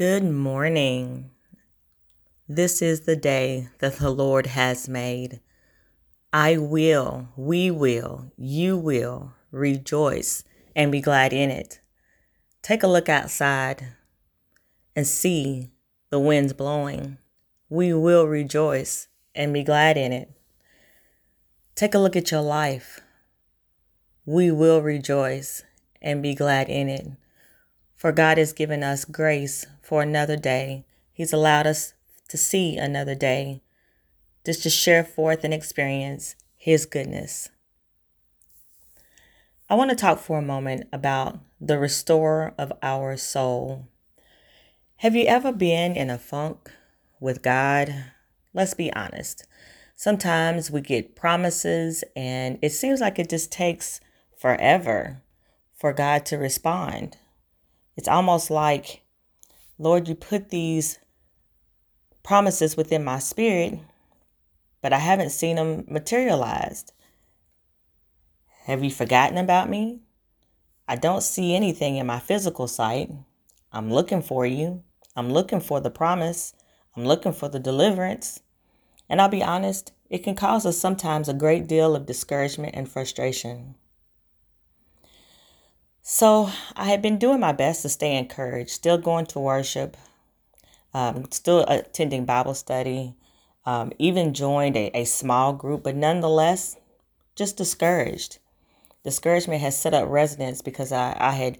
Good morning. This is the day that the Lord has made. I will, we will, you will rejoice and be glad in it. Take a look outside and see the winds blowing. We will rejoice and be glad in it. Take a look at your life. We will rejoice and be glad in it. For God has given us grace for another day. He's allowed us to see another day, just to share forth and experience His goodness. I want to talk for a moment about the restorer of our soul. Have you ever been in a funk with God? Let's be honest. Sometimes we get promises, and it seems like it just takes forever for God to respond. It's almost like, Lord, you put these promises within my spirit, but I haven't seen them materialized. Have you forgotten about me? I don't see anything in my physical sight. I'm looking for you. I'm looking for the promise. I'm looking for the deliverance. And I'll be honest, it can cause us sometimes a great deal of discouragement and frustration. So I had been doing my best to stay encouraged, still going to worship, um, still attending Bible study, um, even joined a, a small group, but nonetheless, just discouraged. Discouragement has set up residence because I, I had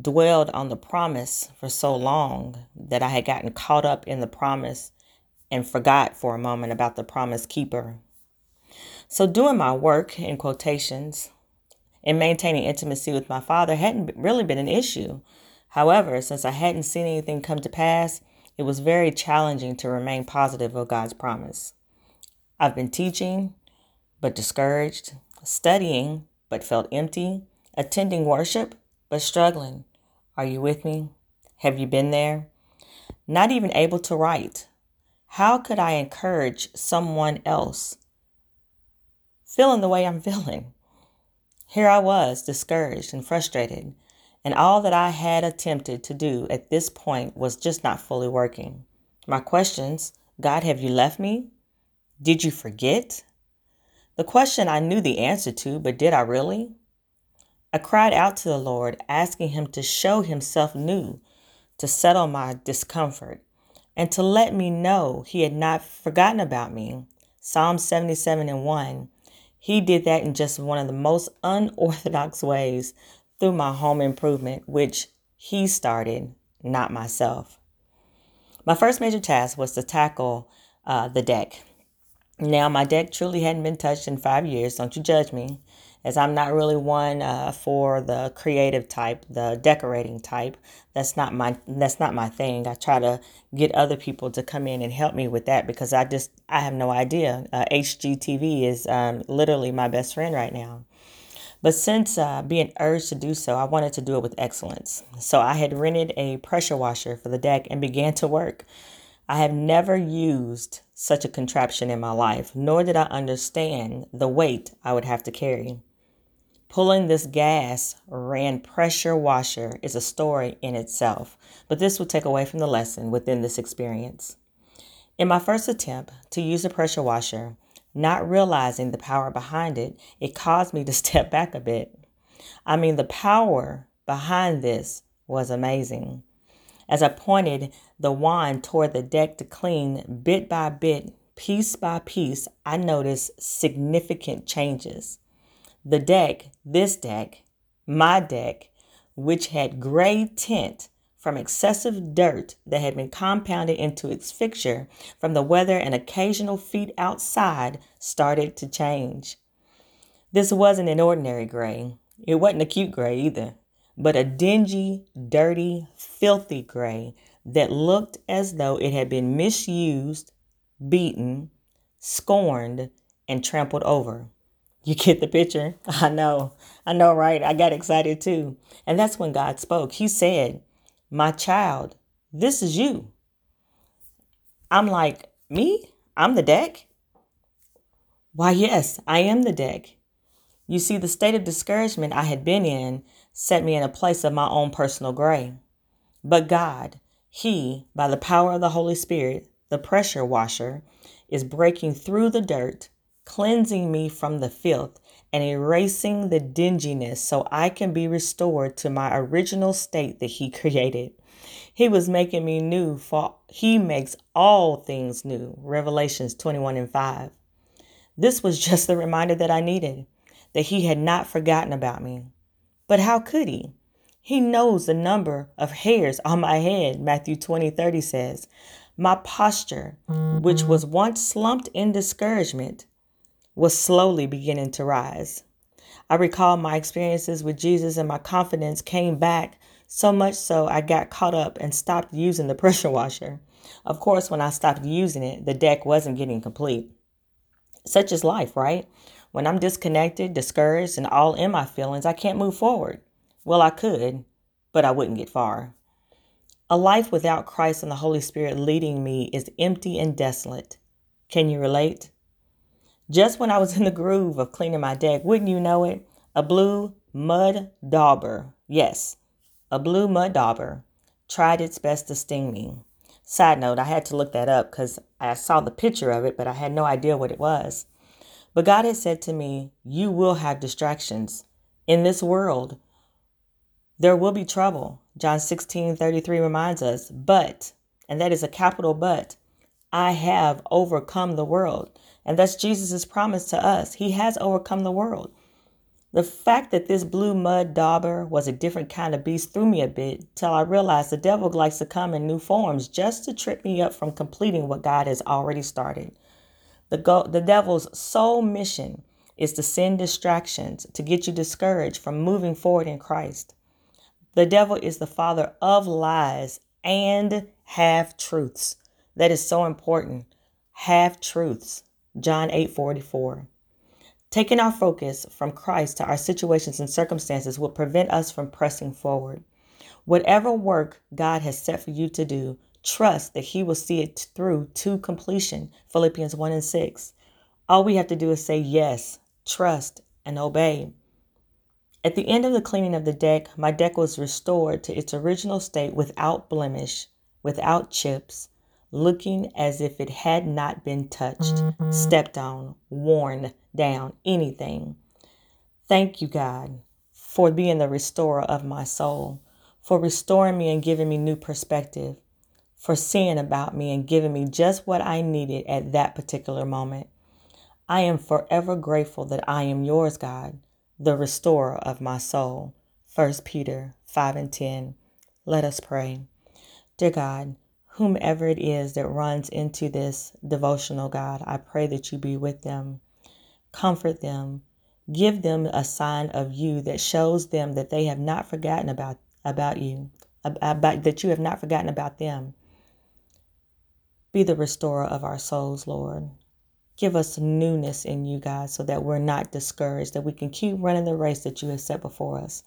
dwelled on the promise for so long that I had gotten caught up in the promise and forgot for a moment about the promise keeper. So, doing my work in quotations and maintaining intimacy with my father hadn't really been an issue. However, since I hadn't seen anything come to pass, it was very challenging to remain positive of God's promise. I've been teaching, but discouraged, studying, but felt empty, attending worship, but struggling. Are you with me? Have you been there? Not even able to write. How could I encourage someone else feeling the way I'm feeling? Here I was, discouraged and frustrated, and all that I had attempted to do at this point was just not fully working. My questions God, have you left me? Did you forget? The question I knew the answer to, but did I really? I cried out to the Lord, asking Him to show Himself new, to settle my discomfort, and to let me know He had not forgotten about me. Psalm 77 and 1 he did that in just one of the most unorthodox ways through my home improvement, which he started, not myself. My first major task was to tackle uh, the deck. Now, my deck truly hadn't been touched in five years. Don't you judge me as I'm not really one uh, for the creative type, the decorating type. That's not my that's not my thing. I try to get other people to come in and help me with that because I just I have no idea. Uh, HGTV is um, literally my best friend right now. But since uh, being urged to do so, I wanted to do it with excellence. So I had rented a pressure washer for the deck and began to work. I have never used such a contraption in my life, nor did I understand the weight I would have to carry. Pulling this gas ran pressure washer is a story in itself, but this will take away from the lesson within this experience. In my first attempt to use a pressure washer, not realizing the power behind it, it caused me to step back a bit. I mean, the power behind this was amazing. As I pointed the wand toward the deck to clean bit by bit, piece by piece, I noticed significant changes. The deck, this deck, my deck, which had gray tint from excessive dirt that had been compounded into its fixture from the weather and occasional feet outside, started to change. This wasn't an ordinary gray. It wasn't a cute gray either, but a dingy, dirty, filthy gray that looked as though it had been misused, beaten, scorned, and trampled over. You get the picture? I know. I know, right? I got excited too. And that's when God spoke. He said, My child, this is you. I'm like, Me? I'm the deck? Why, yes, I am the deck. You see, the state of discouragement I had been in set me in a place of my own personal gray. But God, He, by the power of the Holy Spirit, the pressure washer, is breaking through the dirt, cleansing me from the filth, and erasing the dinginess so I can be restored to my original state that He created. He was making me new, for He makes all things new. Revelations 21 and 5. This was just the reminder that I needed that He had not forgotten about me. But how could He? He knows the number of hairs on my head, Matthew 20 30 says. My posture, which was once slumped in discouragement, was slowly beginning to rise. I recall my experiences with Jesus and my confidence came back so much so I got caught up and stopped using the pressure washer. Of course, when I stopped using it, the deck wasn't getting complete. Such is life, right? When I'm disconnected, discouraged, and all in my feelings, I can't move forward. Well, I could, but I wouldn't get far. A life without Christ and the Holy Spirit leading me is empty and desolate. Can you relate? Just when I was in the groove of cleaning my deck, wouldn't you know it? A blue mud dauber, yes, a blue mud dauber, tried its best to sting me. Side note, I had to look that up because I saw the picture of it, but I had no idea what it was. But God had said to me, You will have distractions. In this world, there will be trouble. John 16 33 reminds us, but, and that is a capital but, I have overcome the world. And that's Jesus' promise to us. He has overcome the world. The fact that this blue mud dauber was a different kind of beast threw me a bit till I realized the devil likes to come in new forms just to trip me up from completing what God has already started. The, go- the devil's sole mission is to send distractions to get you discouraged from moving forward in Christ. The devil is the father of lies and half truths. That is so important. Half truths. John 8 44. Taking our focus from Christ to our situations and circumstances will prevent us from pressing forward. Whatever work God has set for you to do, trust that He will see it through to completion. Philippians 1 and 6. All we have to do is say yes, trust, and obey. At the end of the cleaning of the deck, my deck was restored to its original state without blemish, without chips, looking as if it had not been touched, mm-hmm. stepped on, worn down, anything. Thank you, God, for being the restorer of my soul, for restoring me and giving me new perspective, for seeing about me and giving me just what I needed at that particular moment. I am forever grateful that I am yours, God the restorer of my soul. 1 Peter 5 and 10. Let us pray. Dear God, whomever it is that runs into this devotional, God, I pray that you be with them, comfort them, give them a sign of you that shows them that they have not forgotten about, about you, about, that you have not forgotten about them. Be the restorer of our souls, Lord. Give us newness in you, God, so that we're not discouraged, that we can keep running the race that you have set before us.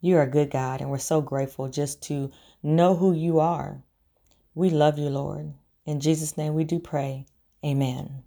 You are a good God, and we're so grateful just to know who you are. We love you, Lord. In Jesus' name we do pray. Amen.